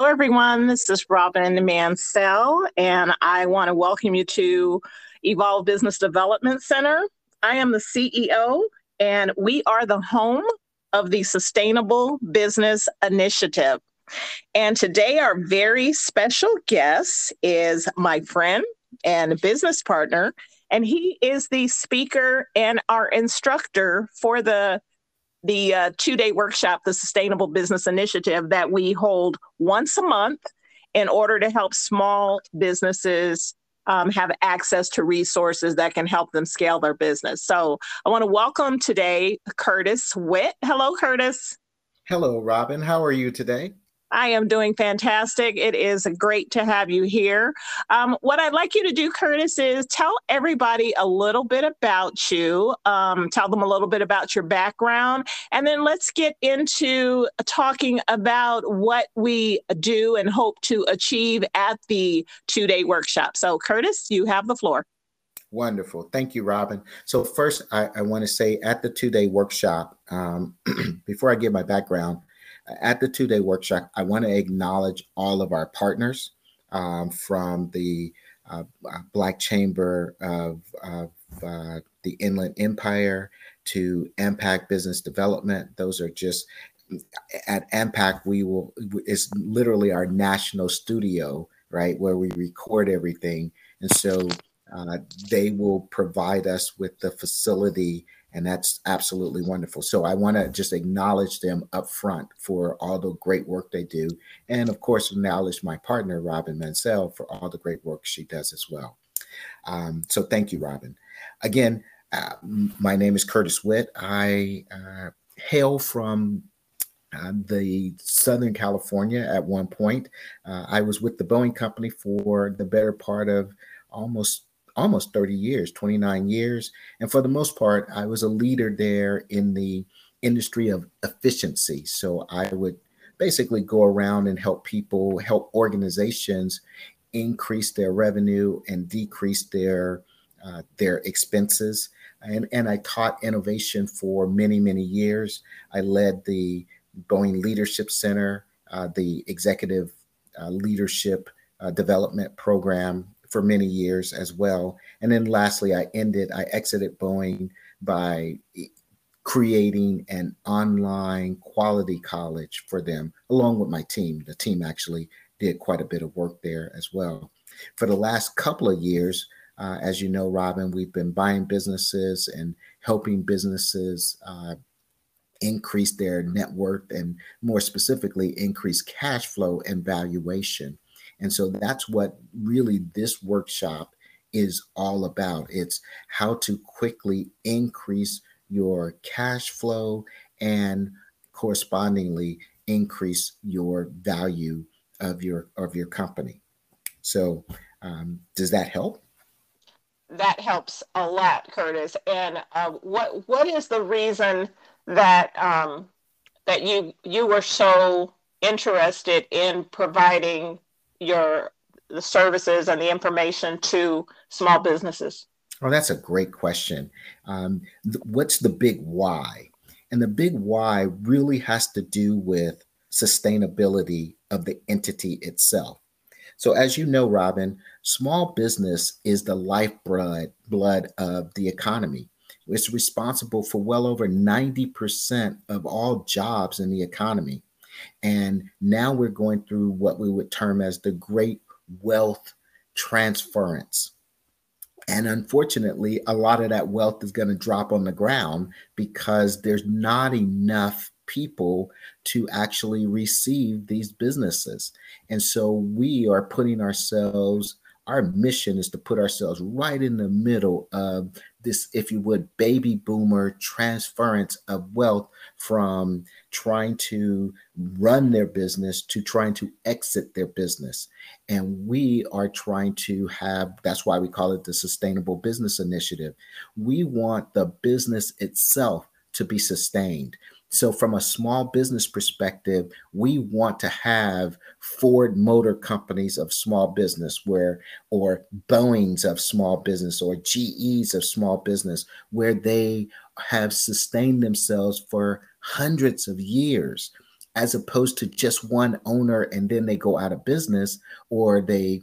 Hello, everyone. This is Robin Mansell, and I want to welcome you to Evolve Business Development Center. I am the CEO, and we are the home of the Sustainable Business Initiative. And today, our very special guest is my friend and business partner, and he is the speaker and our instructor for the the uh, two day workshop, the Sustainable Business Initiative, that we hold once a month in order to help small businesses um, have access to resources that can help them scale their business. So I want to welcome today Curtis Witt. Hello, Curtis. Hello, Robin. How are you today? I am doing fantastic. It is great to have you here. Um, what I'd like you to do, Curtis, is tell everybody a little bit about you, um, tell them a little bit about your background, and then let's get into talking about what we do and hope to achieve at the two day workshop. So, Curtis, you have the floor. Wonderful. Thank you, Robin. So, first, I, I want to say at the two day workshop, um, before I give my background, at the two day workshop, I want to acknowledge all of our partners um, from the uh, uh, Black Chamber of, of uh, the Inland Empire to AMPAC Business Development. Those are just at AMPAC, we will, it's literally our national studio, right, where we record everything. And so uh, they will provide us with the facility and that's absolutely wonderful. So I want to just acknowledge them up front for all the great work they do, and of course acknowledge my partner Robin Mansell for all the great work she does as well. Um, so thank you, Robin. Again, uh, my name is Curtis Witt. I uh, hail from uh, the Southern California at one point. Uh, I was with the Boeing Company for the better part of almost almost 30 years, 29 years. And for the most part, I was a leader there in the industry of efficiency. So I would basically go around and help people, help organizations increase their revenue and decrease their uh, their expenses. And, and I taught innovation for many, many years. I led the Boeing Leadership Center, uh, the executive uh, leadership uh, development program for many years as well. And then lastly, I ended, I exited Boeing by creating an online quality college for them, along with my team. The team actually did quite a bit of work there as well. For the last couple of years, uh, as you know, Robin, we've been buying businesses and helping businesses uh, increase their net worth and more specifically, increase cash flow and valuation. And so that's what really this workshop is all about. It's how to quickly increase your cash flow and correspondingly increase your value of your of your company. So um, does that help? That helps a lot, Curtis. And uh, what what is the reason that um, that you you were so interested in providing your the services and the information to small businesses? Oh, that's a great question. Um, th- what's the big why? And the big why really has to do with sustainability of the entity itself. So, as you know, Robin, small business is the lifeblood blood of the economy. It's responsible for well over 90% of all jobs in the economy. And now we're going through what we would term as the great wealth transference. And unfortunately, a lot of that wealth is going to drop on the ground because there's not enough people to actually receive these businesses. And so we are putting ourselves, our mission is to put ourselves right in the middle of this, if you would, baby boomer transference of wealth from trying to run their business to trying to exit their business. And we are trying to have that's why we call it the Sustainable Business Initiative. We want the business itself to be sustained. So, from a small business perspective, we want to have Ford Motor Companies of small business, where or Boeing's of small business, or GE's of small business, where they have sustained themselves for hundreds of years. as opposed to just one owner and then they go out of business or they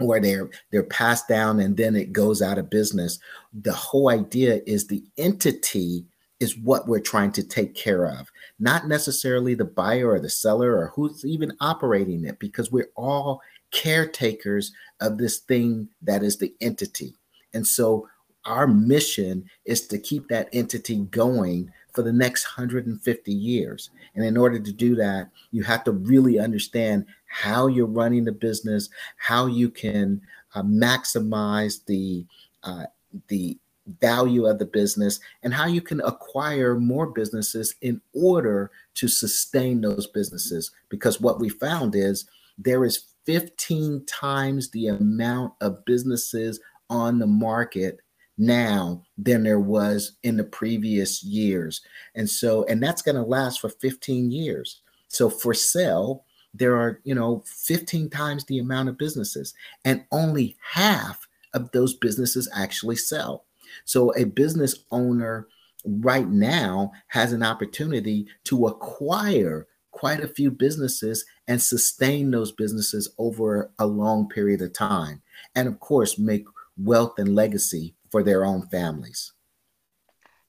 or they're they're passed down and then it goes out of business the whole idea is the entity is what we're trying to take care of not necessarily the buyer or the seller or who's even operating it because we're all caretakers of this thing that is the entity and so our mission is to keep that entity going for the next 150 years. And in order to do that, you have to really understand how you're running the business, how you can uh, maximize the uh, the value of the business, and how you can acquire more businesses in order to sustain those businesses. Because what we found is there is 15 times the amount of businesses on the market now than there was in the previous years. And so, and that's going to last for 15 years. So for sale, there are, you know, 15 times the amount of businesses, and only half of those businesses actually sell. So a business owner right now has an opportunity to acquire quite a few businesses and sustain those businesses over a long period of time. And of course, make wealth and legacy for their own families.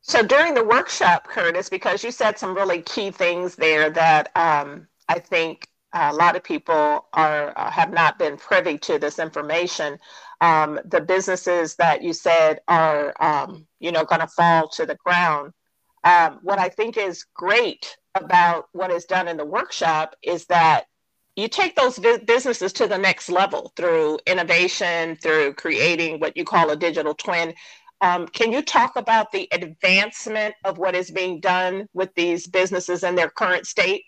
So during the workshop, Curtis, because you said some really key things there that um, I think a lot of people are uh, have not been privy to this information. Um, the businesses that you said are, um, you know, going to fall to the ground. Um, what I think is great about what is done in the workshop is that you take those businesses to the next level through innovation, through creating what you call a digital twin. Um, can you talk about the advancement of what is being done with these businesses in their current state?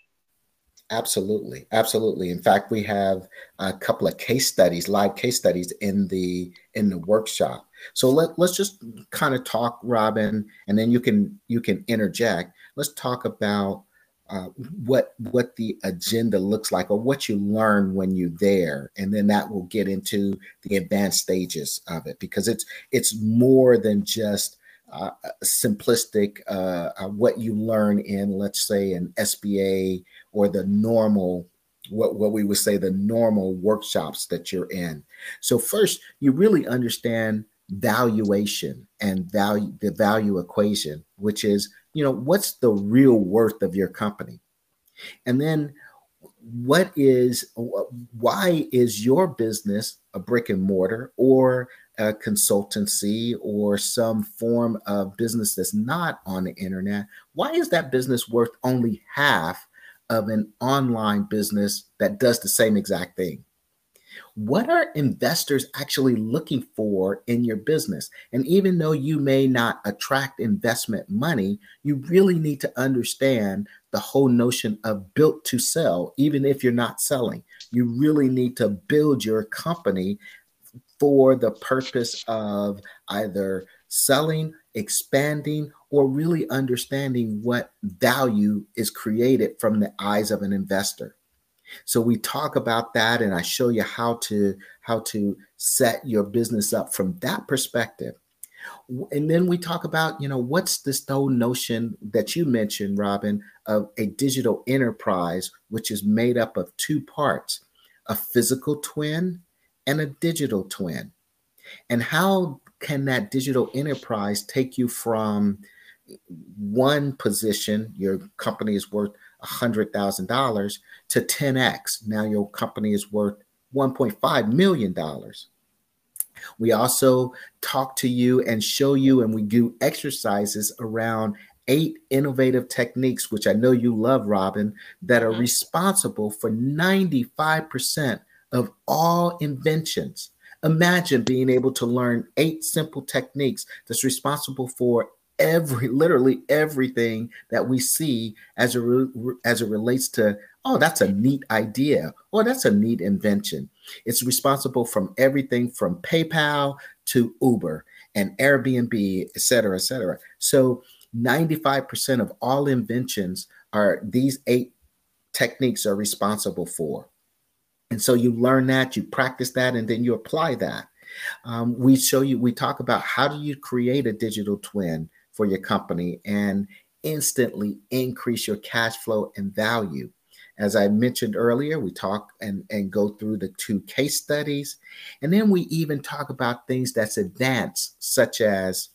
Absolutely, absolutely. In fact, we have a couple of case studies, live case studies in the in the workshop. So let, let's just kind of talk, Robin, and then you can you can interject. Let's talk about uh, what what the agenda looks like or what you learn when you're there. And then that will get into the advanced stages of it because it's it's more than just uh, simplistic uh, uh what you learn in let's say an sba or the normal what, what we would say the normal workshops that you're in. So first you really understand valuation and value the value equation which is you know, what's the real worth of your company? And then what is why is your business a brick and mortar or a consultancy or some form of business that's not on the internet why is that business worth only half of an online business that does the same exact thing what are investors actually looking for in your business? And even though you may not attract investment money, you really need to understand the whole notion of built to sell, even if you're not selling. You really need to build your company for the purpose of either selling, expanding, or really understanding what value is created from the eyes of an investor. So we talk about that and I show you how to how to set your business up from that perspective. And then we talk about, you know, what's this whole notion that you mentioned, Robin, of a digital enterprise, which is made up of two parts, a physical twin and a digital twin. And how can that digital enterprise take you from one position, your company is worth $100,000 to 10x. Now your company is worth $1.5 million. We also talk to you and show you, and we do exercises around eight innovative techniques, which I know you love, Robin, that are mm-hmm. responsible for 95% of all inventions. Imagine being able to learn eight simple techniques that's responsible for every literally everything that we see as a as it relates to oh that's a neat idea or that's a neat invention. It's responsible from everything from paypal to uber and airbnb et cetera et cetera. So 95% of all inventions are these eight techniques are responsible for. And so you learn that you practice that and then you apply that. Um, we show you we talk about how do you create a digital twin for your company. And instantly increase your cash flow and value. As I mentioned earlier, we talk and, and go through the two case studies. And then we even talk about things that's advanced, such as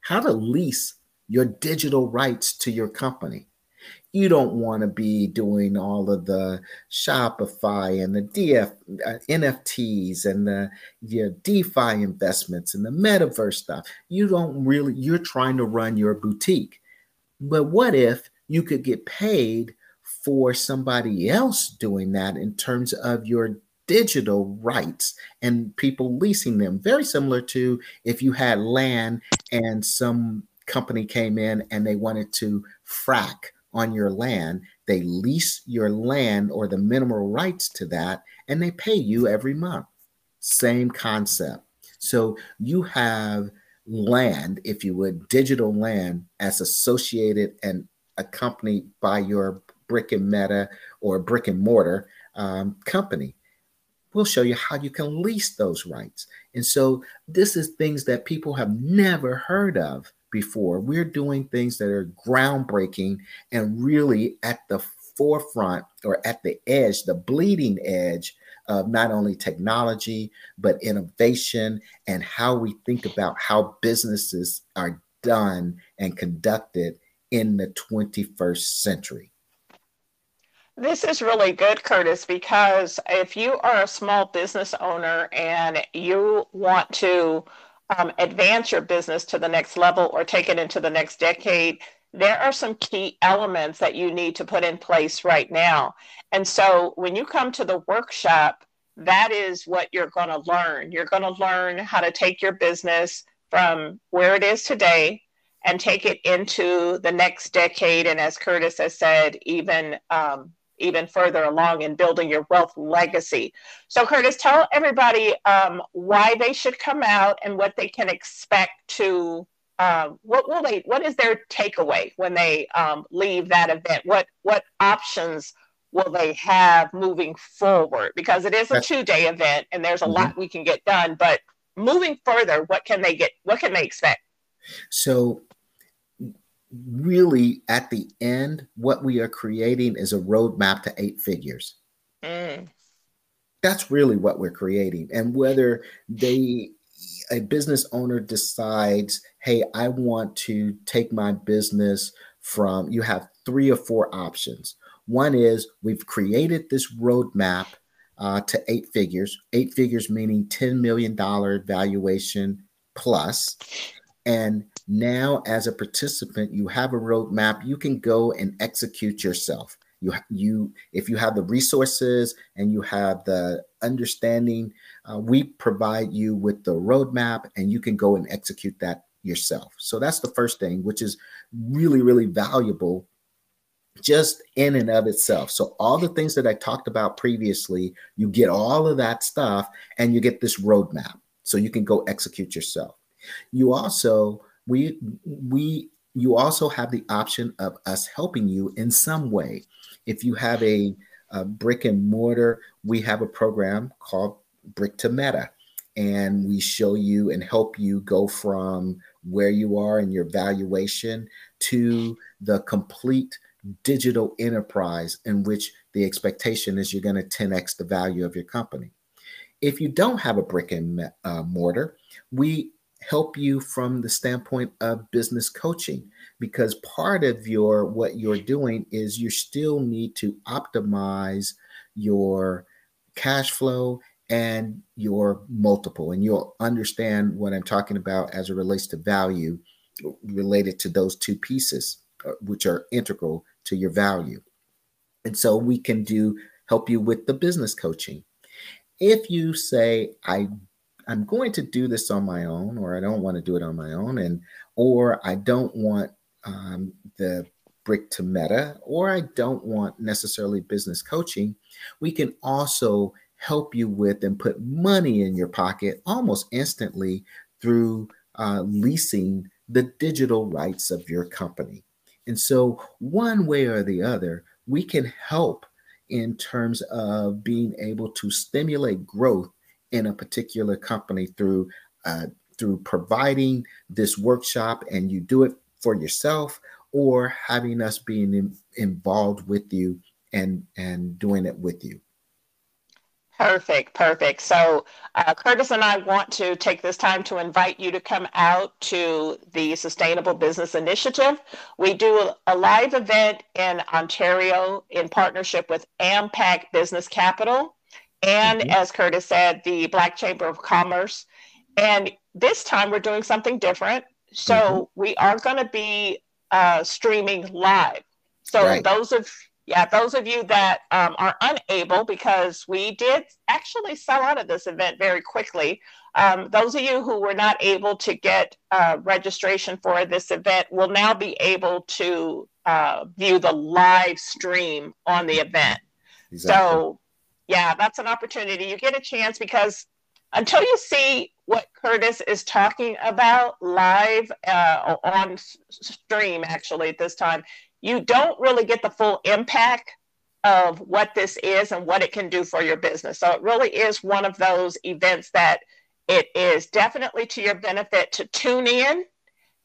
how to lease your digital rights to your company. You don't want to be doing all of the Shopify and the DF, uh, NFTs and the your DeFi investments and the metaverse stuff. You don't really, you're trying to run your boutique. But what if you could get paid for somebody else doing that in terms of your digital rights and people leasing them? Very similar to if you had land and some company came in and they wanted to frack on your land, they lease your land or the mineral rights to that and they pay you every month. Same concept. So you have land, if you would, digital land as associated and accompanied by your brick and meta or brick and mortar um, company. We'll show you how you can lease those rights. And so this is things that people have never heard of before. We're doing things that are groundbreaking and really at the forefront or at the edge, the bleeding edge of not only technology, but innovation and how we think about how businesses are done and conducted in the 21st century. This is really good, Curtis, because if you are a small business owner and you want to um, advance your business to the next level or take it into the next decade, there are some key elements that you need to put in place right now. And so when you come to the workshop, that is what you're going to learn. You're going to learn how to take your business from where it is today and take it into the next decade. And as Curtis has said, even um, even further along in building your wealth legacy. So, Curtis, tell everybody um, why they should come out and what they can expect to. Uh, what will they? What is their takeaway when they um, leave that event? What what options will they have moving forward? Because it is a two day event, and there's a mm-hmm. lot we can get done. But moving further, what can they get? What can they expect? So really at the end, what we are creating is a roadmap to eight figures. Mm. That's really what we're creating. And whether they a business owner decides, hey, I want to take my business from you have three or four options. One is we've created this roadmap uh, to eight figures, eight figures meaning $10 million valuation plus. And now, as a participant, you have a roadmap. You can go and execute yourself. You, you, if you have the resources and you have the understanding, uh, we provide you with the roadmap, and you can go and execute that yourself. So that's the first thing, which is really, really valuable just in and of itself. So all the things that I talked about previously, you get all of that stuff and you get this roadmap so you can go execute yourself. You also we we you also have the option of us helping you in some way. If you have a, a brick and mortar, we have a program called Brick to Meta, and we show you and help you go from where you are in your valuation to the complete digital enterprise in which the expectation is you're going to 10x the value of your company. If you don't have a brick and uh, mortar, we help you from the standpoint of business coaching because part of your what you're doing is you still need to optimize your cash flow and your multiple and you'll understand what i'm talking about as it relates to value related to those two pieces uh, which are integral to your value. And so we can do help you with the business coaching. If you say i I'm going to do this on my own, or I don't want to do it on my own, and or I don't want um, the brick to meta, or I don't want necessarily business coaching, we can also help you with and put money in your pocket almost instantly through uh, leasing the digital rights of your company. And so, one way or the other, we can help in terms of being able to stimulate growth in a particular company through uh, through providing this workshop and you do it for yourself or having us being in, involved with you and and doing it with you. Perfect, perfect. So, uh, Curtis and I want to take this time to invite you to come out to the Sustainable Business Initiative. We do a live event in Ontario in partnership with AMPAC Business Capital and, mm-hmm. as Curtis said, the Black Chamber of Commerce. And this time we're doing something different. So, mm-hmm. we are going to be uh, streaming live. So, right. those of yeah, those of you that um, are unable, because we did actually sell out of this event very quickly. Um, those of you who were not able to get uh, registration for this event will now be able to uh, view the live stream on the event. Exactly. So, yeah, that's an opportunity. You get a chance because until you see what Curtis is talking about live uh, on stream, actually, at this time, you don't really get the full impact of what this is and what it can do for your business. So it really is one of those events that it is definitely to your benefit to tune in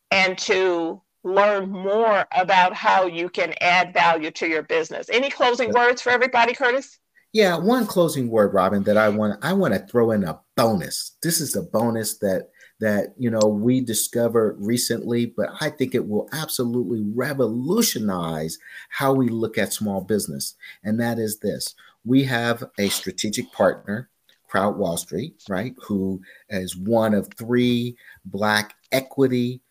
and to learn more about how you can add value to your business. Any closing words for everybody, Curtis? Yeah, one closing word, Robin, that I want I want to throw in a bonus. This is a bonus that that you know we discovered recently but i think it will absolutely revolutionize how we look at small business. And that is this. We have a strategic partner crowd wall street right who is one of three black equity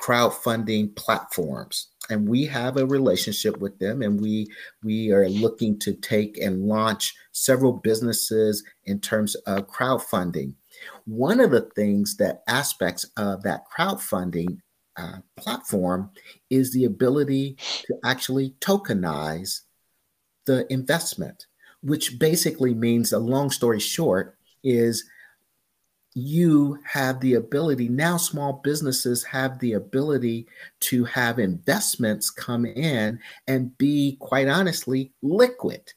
crowdfunding platforms and we have a relationship with them and we we are looking to take and launch several businesses in terms of crowdfunding. One of the things that aspects of that crowdfunding uh, platform is the ability to actually tokenize the investment, which basically means a long story short is you have the ability now small businesses have the ability to have investments come in and be quite honestly liquid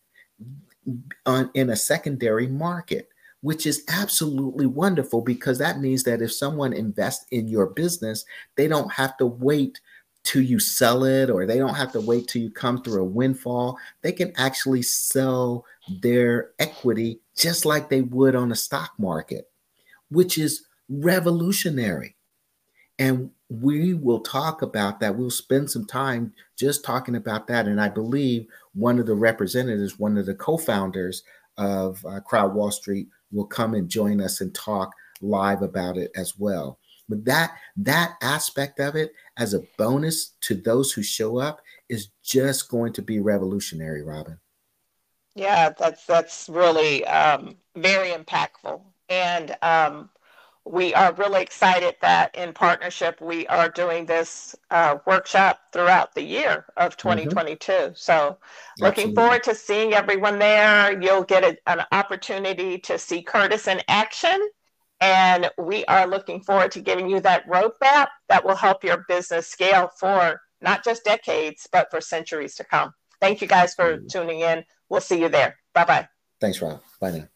on in a secondary market which is absolutely wonderful because that means that if someone invests in your business, they don't have to wait till you sell it or they don't have to wait till you come through a windfall. They can actually sell their equity just like they would on a stock market, which is revolutionary. And we will talk about that. We'll spend some time just talking about that. And I believe one of the representatives, one of the co founders of uh, Crowd Wall Street, will come and join us and talk live about it as well. But that that aspect of it as a bonus to those who show up is just going to be revolutionary, Robin. Yeah, that's that's really um, very impactful, and um, we are really excited that in partnership we are doing this uh, workshop throughout the year of 2022 mm-hmm. so looking Absolutely. forward to seeing everyone there. You'll get a, an opportunity to see curtis in action. And we are looking forward to giving you that roadmap that will help your business scale for not just decades but for centuries to come. Thank you guys for tuning in. We'll see you there. Bye bye thanks rob bye now